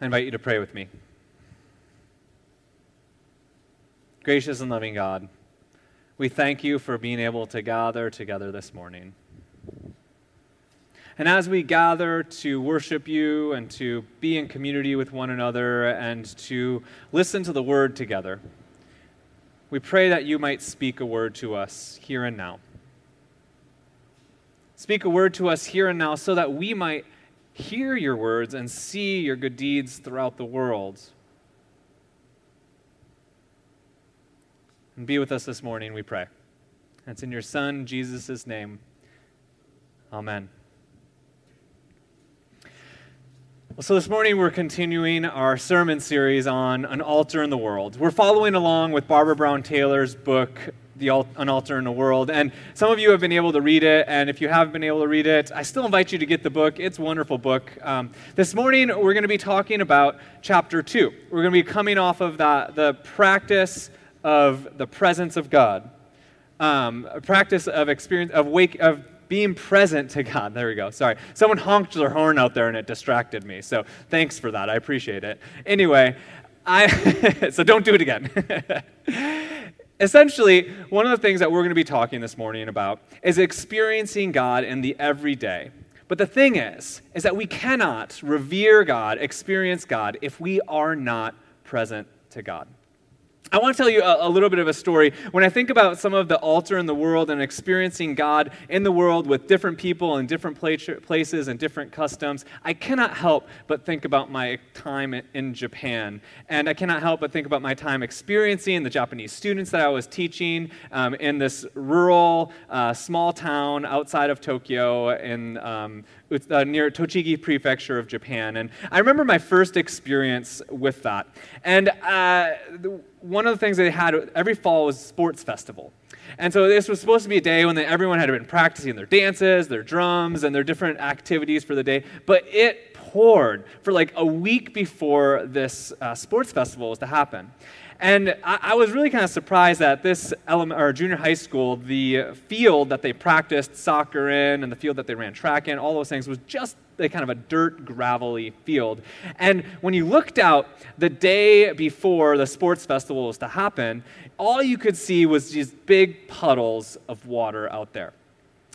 I invite you to pray with me. Gracious and loving God, we thank you for being able to gather together this morning. And as we gather to worship you and to be in community with one another and to listen to the word together, we pray that you might speak a word to us here and now. Speak a word to us here and now so that we might hear your words and see your good deeds throughout the world. And be with us this morning, we pray. It's in your Son, Jesus' name. Amen. Well, so this morning we're continuing our sermon series on an altar in the world. We're following along with Barbara Brown Taylor's book, the An Altar in the World. And some of you have been able to read it, and if you haven't been able to read it, I still invite you to get the book. It's a wonderful book. Um, this morning, we're going to be talking about chapter 2. We're going to be coming off of the, the practice of the presence of God, um, a practice of experience, of, wake, of being present to God. There we go. Sorry. Someone honked their horn out there and it distracted me. So thanks for that. I appreciate it. Anyway, I so don't do it again. essentially, one of the things that we're going to be talking this morning about is experiencing God in the everyday. But the thing is, is that we cannot revere God, experience God, if we are not present to God. I want to tell you a, a, little bit of a story. When I think about some of the altar in the world and experiencing God in the world with different people and different places and different customs, I cannot help but think about my time in Japan. And I cannot help but think about my time experiencing the Japanese students that I was teaching um, in this rural, uh, small town outside of Tokyo in um, uh, near Tochigi Prefecture of Japan. And I remember my first experience with that. And uh, one of the things they had every fall was sports festival. And so this was supposed to be a day when everyone had been practicing their dances, their drums, and their different activities for the day. But it poured for like a week before this uh, sports festival was to happen. And I, I was really kind of surprised that this element, or junior high school, the field that they practiced soccer in and the field that they ran track in, all those things was just kind of a dirt, gravelly field. And when you looked out the day before the sports festival was to happen, all you could see was these big puddles of water out there.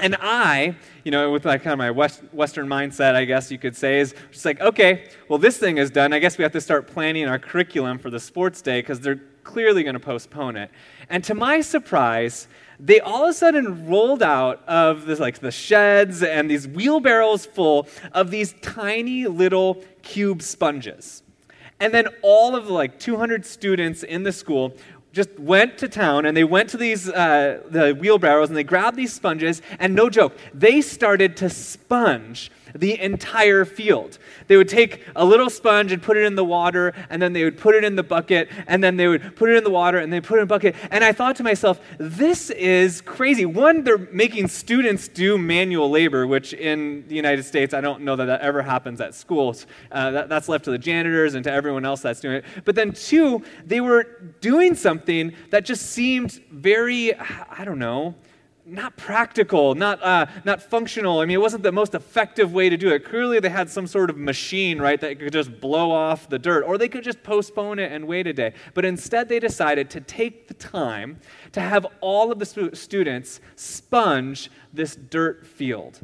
And I, you know, with like kind of my West, Western mindset, I guess you could say, is just like, okay, well, this thing is done. I guess we have to start planning our curriculum for the sports day because they're clearly going to postpone it. And to my surprise, they all of a sudden rolled out of this, like the sheds and these wheelbarrows full of these tiny little cube sponges. And then all of the like 200 students in the school just went to town and they went to these uh, the wheelbarrows and they grabbed these sponges and no joke they started to sponge the entire field. They would take a little sponge and put it in the water, and then they would put it in the bucket, and then they would put it in the water, and they put it in the bucket. And I thought to myself, this is crazy. One, they're making students do manual labor, which in the United States, I don't know that that ever happens at schools. Uh, that, that's left to the janitors and to everyone else that's doing it. But then, two, they were doing something that just seemed very, I don't know, not practical, not, uh, not functional. I mean, it wasn't the most effective way to do it. Clearly, they had some sort of machine, right, that could just blow off the dirt, or they could just postpone it and wait a day. But instead, they decided to take the time to have all of the students sponge this dirt field.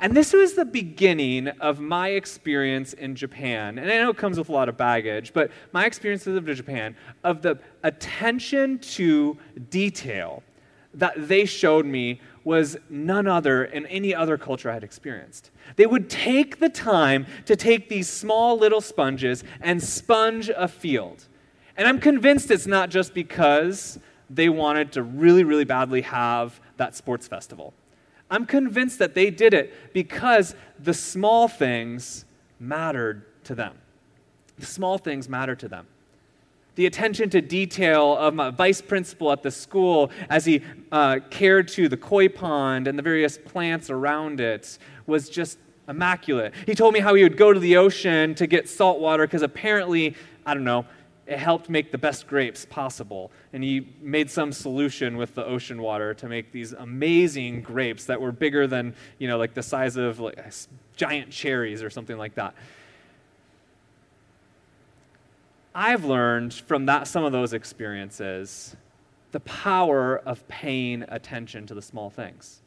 And this was the beginning of my experience in Japan. And I know it comes with a lot of baggage, but my experiences of Japan, of the attention to detail that they showed me was none other in any other culture I had experienced. They would take the time to take these small little sponges and sponge a field. And I'm convinced it's not just because they wanted to really, really badly have that sports festival. I'm convinced that they did it because the small things mattered to them. The small things mattered to them the attention to detail of my vice principal at the school as he uh, cared to the koi pond and the various plants around it was just immaculate. He told me how he would go to the ocean to get salt water because apparently, I don't know, it helped make the best grapes possible. And he made some solution with the ocean water to make these amazing grapes that were bigger than, you know, like the size of like giant cherries or something like that. I've learned from that, some of those experiences the power of paying attention to the small things.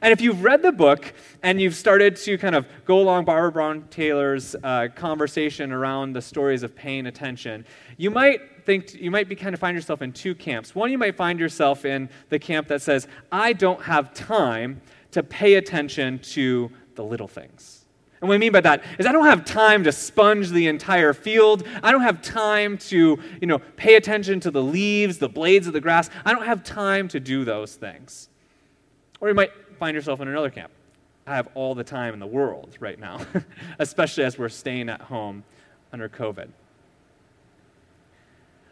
And if you've read the book and you've started to kind of go along Barbara Brown Taylor's uh, conversation around the stories of paying attention, you might think you might be kind of find yourself in two camps. One, you might find yourself in the camp that says, "I don't have time to pay attention to the little things." And what I mean by that is I don't have time to sponge the entire field. I don't have time to, you know, pay attention to the leaves, the blades of the grass. I don't have time to do those things. Or you might find yourself in another camp. I have all the time in the world right now, especially as we're staying at home under COVID.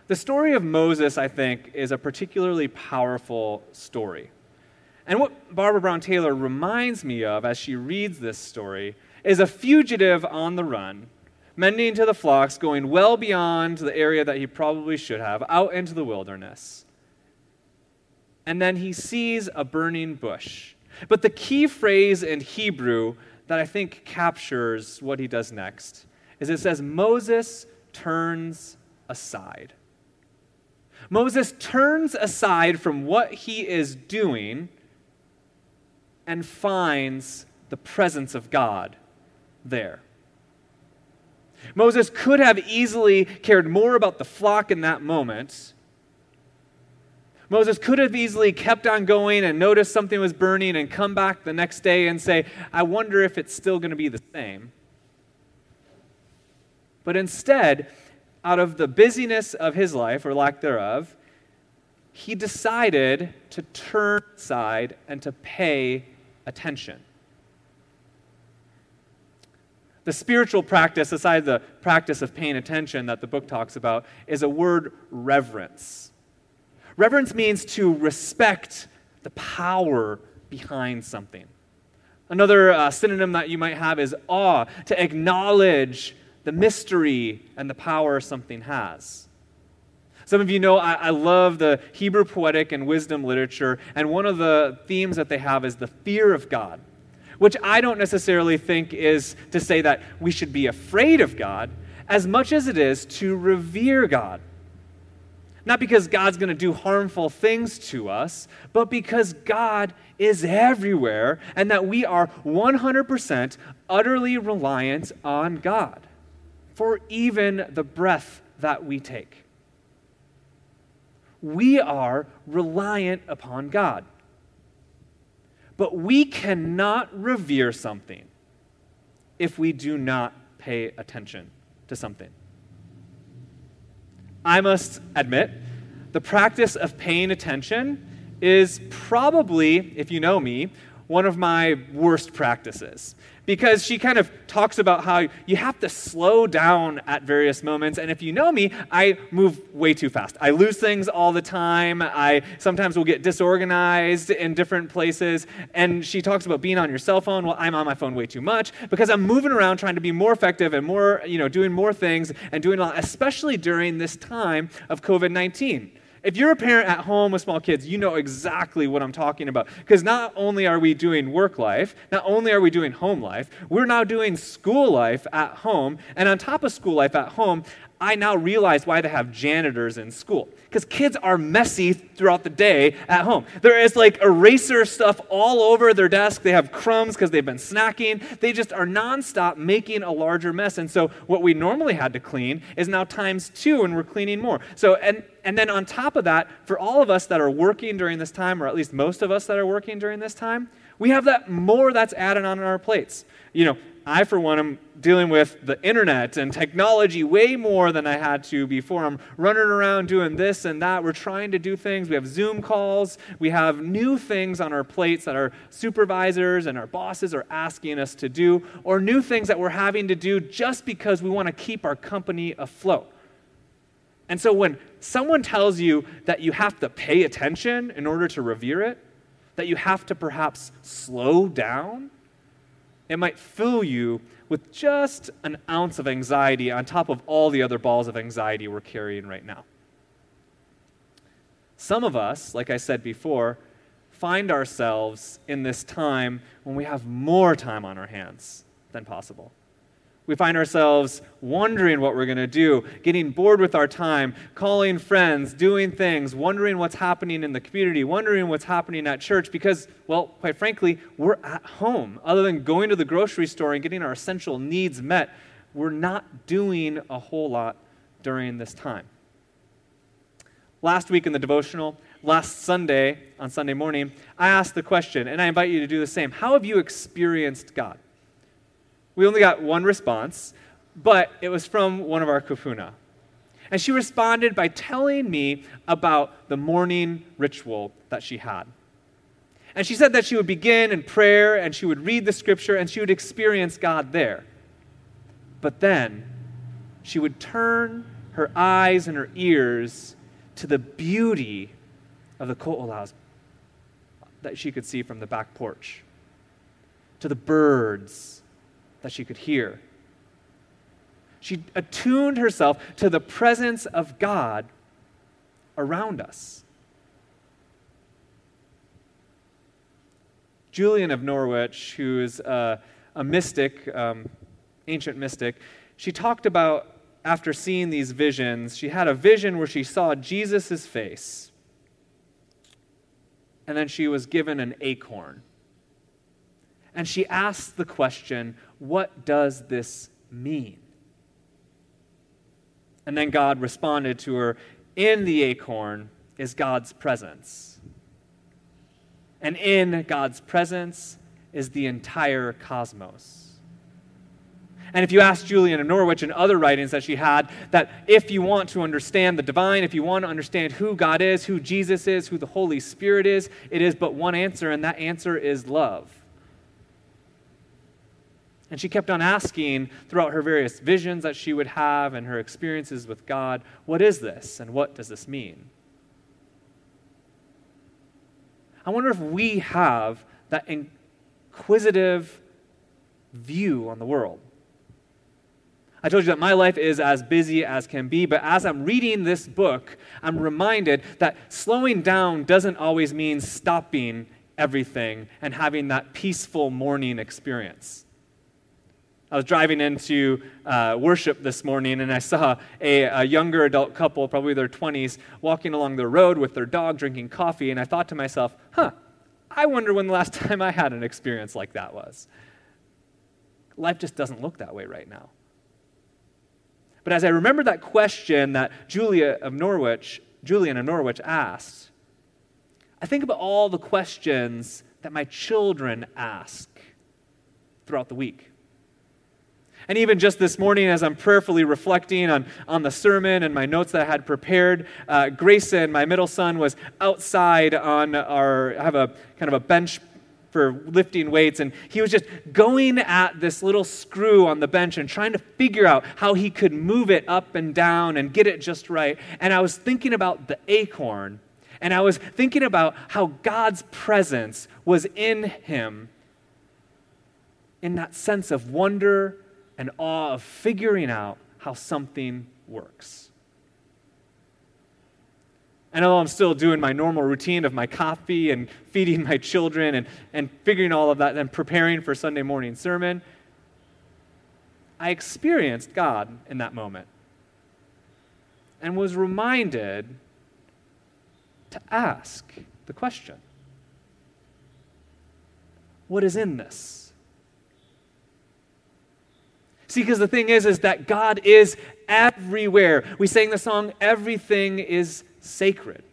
The story of Moses, I think, is a particularly powerful story. And what Barbara Brown Taylor reminds me of as she reads this story is a fugitive on the run, mending to the flocks, going well beyond the area that he probably should have, out into the wilderness. And then he sees a burning bush. But the key phrase in Hebrew that I think captures what he does next is it says, Moses turns aside. Moses turns aside from what he is doing and finds the presence of God there. Moses could have easily cared more about the flock in that moment. Moses could have easily kept on going and noticed something was burning and come back the next day and say, I wonder if it's still going to be the same. But instead, out of the busyness of his life, or lack thereof, he decided to turn aside and to pay attention. The spiritual practice, aside the practice of paying attention that the book talks about, is a word reverence. Reverence means to respect the power behind something. Another uh, synonym that you might have is awe, to acknowledge the mystery and the power something has. Some of you know I, I, love the Hebrew poetic and wisdom literature, and one of the themes that they have is the fear of God which I don't necessarily think is to say that we should be afraid of God as much as it is to revere God. Not because God's going to do harmful things to us, but because God is everywhere and that we are 100% utterly reliant on God for even the breath that we take. We are reliant upon God. But we cannot revere something if we do not pay attention to something. I must admit, the practice of paying attention is probably, if you know me, one of my worst practices because she kind of talks about how you have to slow down at various moments. And if you know me, I move way too fast. I lose things all the time. I sometimes will get disorganized in different places. And she talks about being on your cell phone. Well, I'm on my phone way too much because I'm moving around trying to be more effective and more, you know, doing more things and doing a lot, especially during this time of COVID 19. If you're a parent at home with small kids, you know exactly what I'm talking about. Because not only are we doing work life, not only are we doing home life, we're now doing school life at home. And on top of school life at home, I now realize why they have janitors in school. Because kids are messy throughout the day at home. There is like eraser stuff all over their desk. They have crumbs because they've been snacking. They just are nonstop making a larger mess. And so what we normally had to clean is now times two, and we're cleaning more. So, and, and then on top of that, for all of us that are working during this time, or at least most of us that are working during this time, we have that more that's added on in our plates. You know, I, for one, am dealing with the internet and technology way more than I had to before. I'm running around doing this and that. We're trying to do things. We have Zoom calls. We have new things on our plates that our supervisors and our bosses are asking us to do, or new things that we're having to do just because we want to keep our company afloat. And so when someone tells you that you have to pay attention in order to revere it, that you have to perhaps slow down, it might fill you with just an ounce of anxiety on top of all the other balls of anxiety we're carrying right now. Some of us, like I said before, find ourselves in this time when we have more time on our hands than possible. We find ourselves wondering what we're going to do, getting bored with our time, calling friends, doing things, wondering what's happening in the community, wondering what's happening at church because, well, quite frankly, we're at home. Other than going to the grocery store and getting our essential needs met, we're not doing a whole lot during this time. Last week in the devotional, last Sunday, on Sunday morning, I asked the question, and I invite you to do the same How have you experienced God? We only got one response, but it was from one of our kupuna. And she responded by telling me about the morning ritual that she had. And she said that she would begin in prayer and she would read the scripture and she would experience God there. But then she would turn her eyes and her ears to the beauty of the ko'olau that she could see from the back porch, to the birds that she could hear. She attuned herself to the presence of God around us. Julian of Norwich, who is a, a mystic, um, ancient mystic, she talked about after seeing these visions, she had a vision where she saw Jesus' face, and then she was given an acorn. And she asked the question, What does this mean? And then God responded to her, In the acorn is God's presence. And in God's presence is the entire cosmos. And if you ask Julian of Norwich and other writings that she had, that if you want to understand the divine, if you want to understand who God is, who Jesus is, who the Holy Spirit is, it is but one answer, and that answer is love. And she kept on asking throughout her various visions that she would have and her experiences with God, What is this and what does this mean? I wonder if we have that inquisitive view on the world. I told you that my life is as busy as can be, but as I'm reading this book, I'm reminded that slowing down doesn't always mean stopping everything and having that peaceful morning experience. I was driving into uh, worship this morning and I saw a, a, younger adult couple, probably their 20s, walking along the road with their dog drinking coffee. And I thought to myself, huh, I wonder when the last time I had an experience like that was. Life just doesn't look that way right now. But as I remember that question that Julia of Norwich, Julian of Norwich asked, I think about all the questions that my children ask throughout the week. And even just this morning, as I'm prayerfully reflecting on, on the sermon and my notes that I had prepared, uh, Grayson, my middle son, was outside on our, I have a kind of a bench for lifting weights, and he was just going at this little screw on the bench and trying to figure out how he could move it up and down and get it just right. And I was thinking about the acorn, and I was thinking about how God's presence was in him in that sense of wonder and awe of figuring out how something works. And although I'm still doing my normal routine of my coffee and feeding my children and, and figuring all of that and preparing for Sunday morning sermon, I experienced God in that moment and was reminded to ask the question What is in this? See, because the thing is, is that God is everywhere. We sang the song, Everything is Sacred,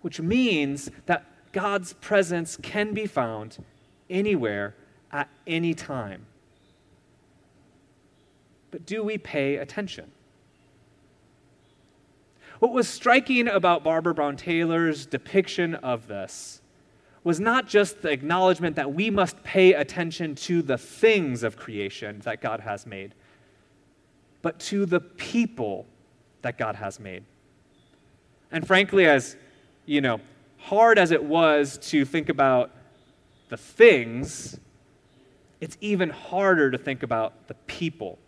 which means that God's presence can be found anywhere at any time. But do we pay attention? What was striking about Barbara Brown Taylor's depiction of this was not just the acknowledgement that we must pay attention to the things of creation that God has made, but to the people that God has made. And frankly, as you know, hard as it was to think about the things, it's even harder to think about the people.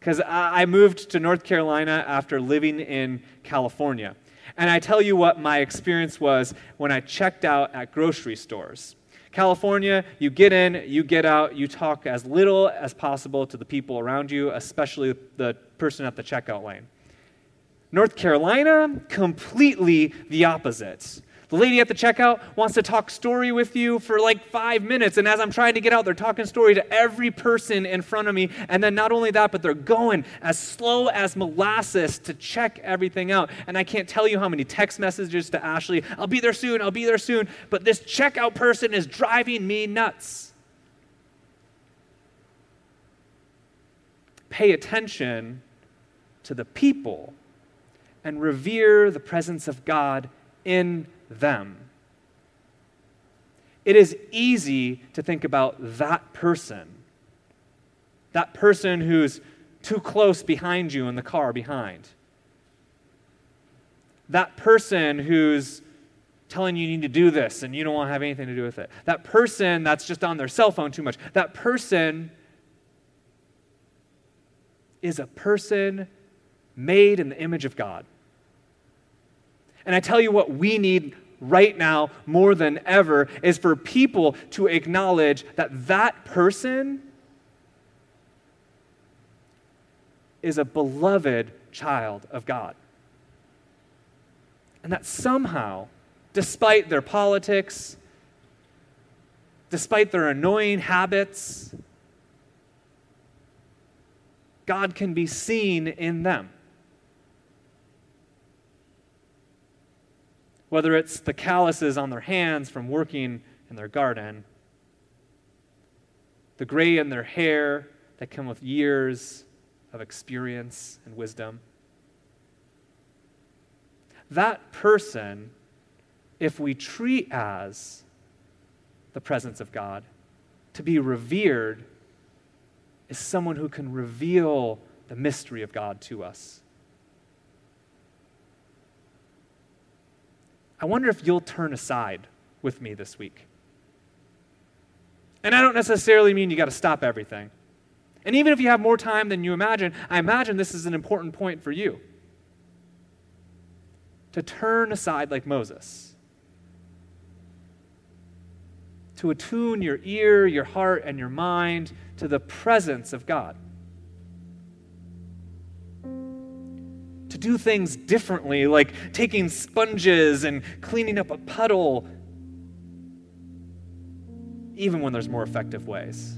Because I moved to North Carolina after living in California. And I tell you what my experience was when I checked out at grocery stores. California, you get in, you get out, you talk as little as possible to the people around you, especially the person at the checkout lane. North Carolina, completely the opposite. The lady at the checkout wants to talk story with you for like five minutes. And as I'm trying to get out, they're talking story to every person in front of me. And then not only that, but they're going as slow as molasses to check everything out. And I can't tell you how many text messages to Ashley I'll be there soon, I'll be there soon. But this checkout person is driving me nuts. Pay attention to the people and revere the presence of God in them. It is easy to think about that person, that person who's too close behind you in the car behind, that person who's telling you you need to do this and you don't want to have anything to do with it, that person that's just on their cell phone too much, that person is a person made in the image of God. And I tell you what we need right now more than ever is for people to acknowledge that that person is a beloved child of God. And that somehow, despite their politics, despite their annoying habits, God can be seen in them. Whether it's the calluses on their hands from working in their garden, the gray in their hair that come with years of experience and wisdom. That person, if we treat as the presence of God, to be revered, is someone who can reveal the mystery of God to us. I wonder if you'll turn aside with me this week. And I don't necessarily mean you got to stop everything. And even if you have more time than you imagine, I imagine this is an important point for you. To turn aside like Moses. To attune your ear, your heart, and your mind to the presence of God. Do things differently, like taking sponges and cleaning up a puddle, even when there's more effective ways.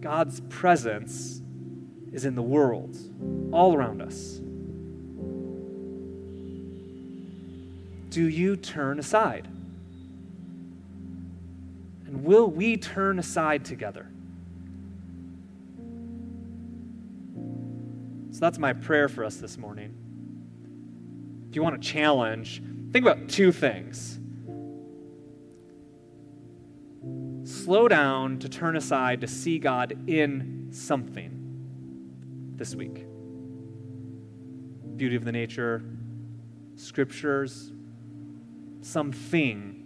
God's presence is in the world, all around us. Do you turn aside? Will we turn aside together? So that's my prayer for us this morning. If you want a challenge, think about two things. Slow down to turn aside to see God in something this week. Beauty of the nature, scriptures, something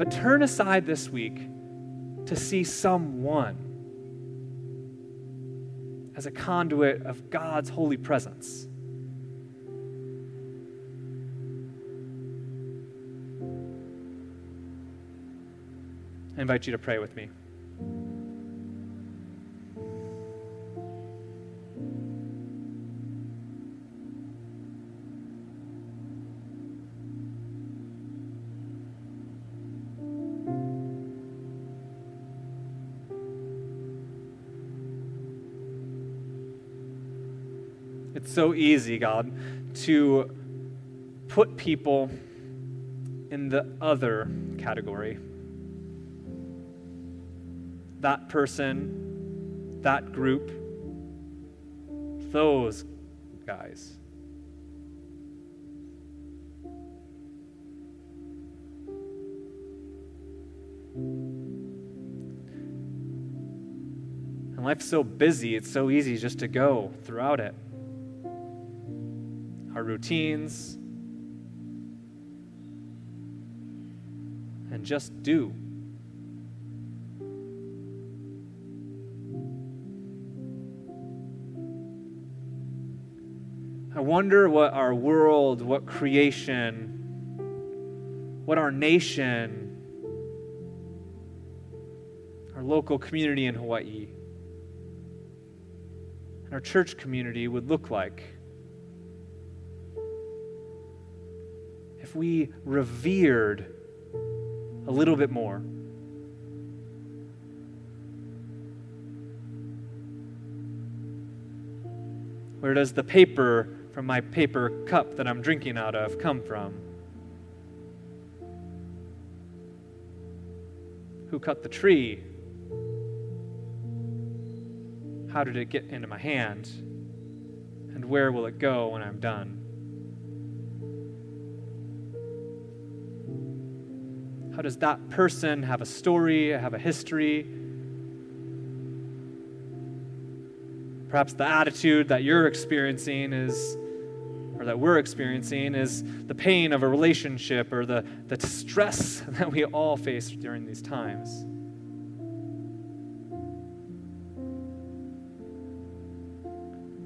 but turn aside this week to see someone as a conduit of God's holy presence. I invite you to pray with me. So easy, God, to put people in the other category. That person, that group, those guys. And life's so busy, it's so easy just to go throughout it our routines, and just do. I wonder what our world, what creation, what our nation, our local community in Hawaii, and our church community would look like. If we revered a little bit more. Where does the paper from my paper cup that I'm drinking out of come from? Who cut the tree? How did it get into my hand? And where will it go when I'm done? How does that person have a story, have a history? Perhaps the attitude that you're experiencing is, or that we're experiencing, is the pain of a relationship or the, the stress that we all face during these times.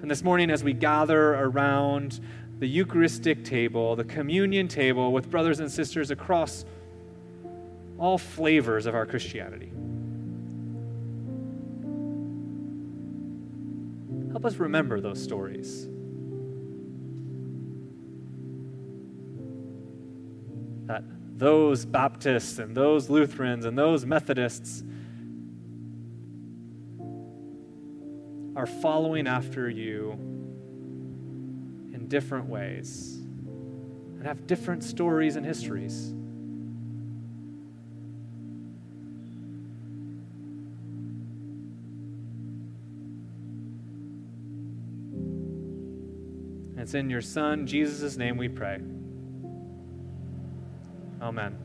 And this morning, as we gather around the Eucharistic table, the communion table with brothers and sisters across all flavors of our Christianity. Help us remember those stories. That those Baptists and those Lutherans and those Methodists are following after you in different ways and have different stories and histories. In your Son, Jesus' name, we pray. Amen.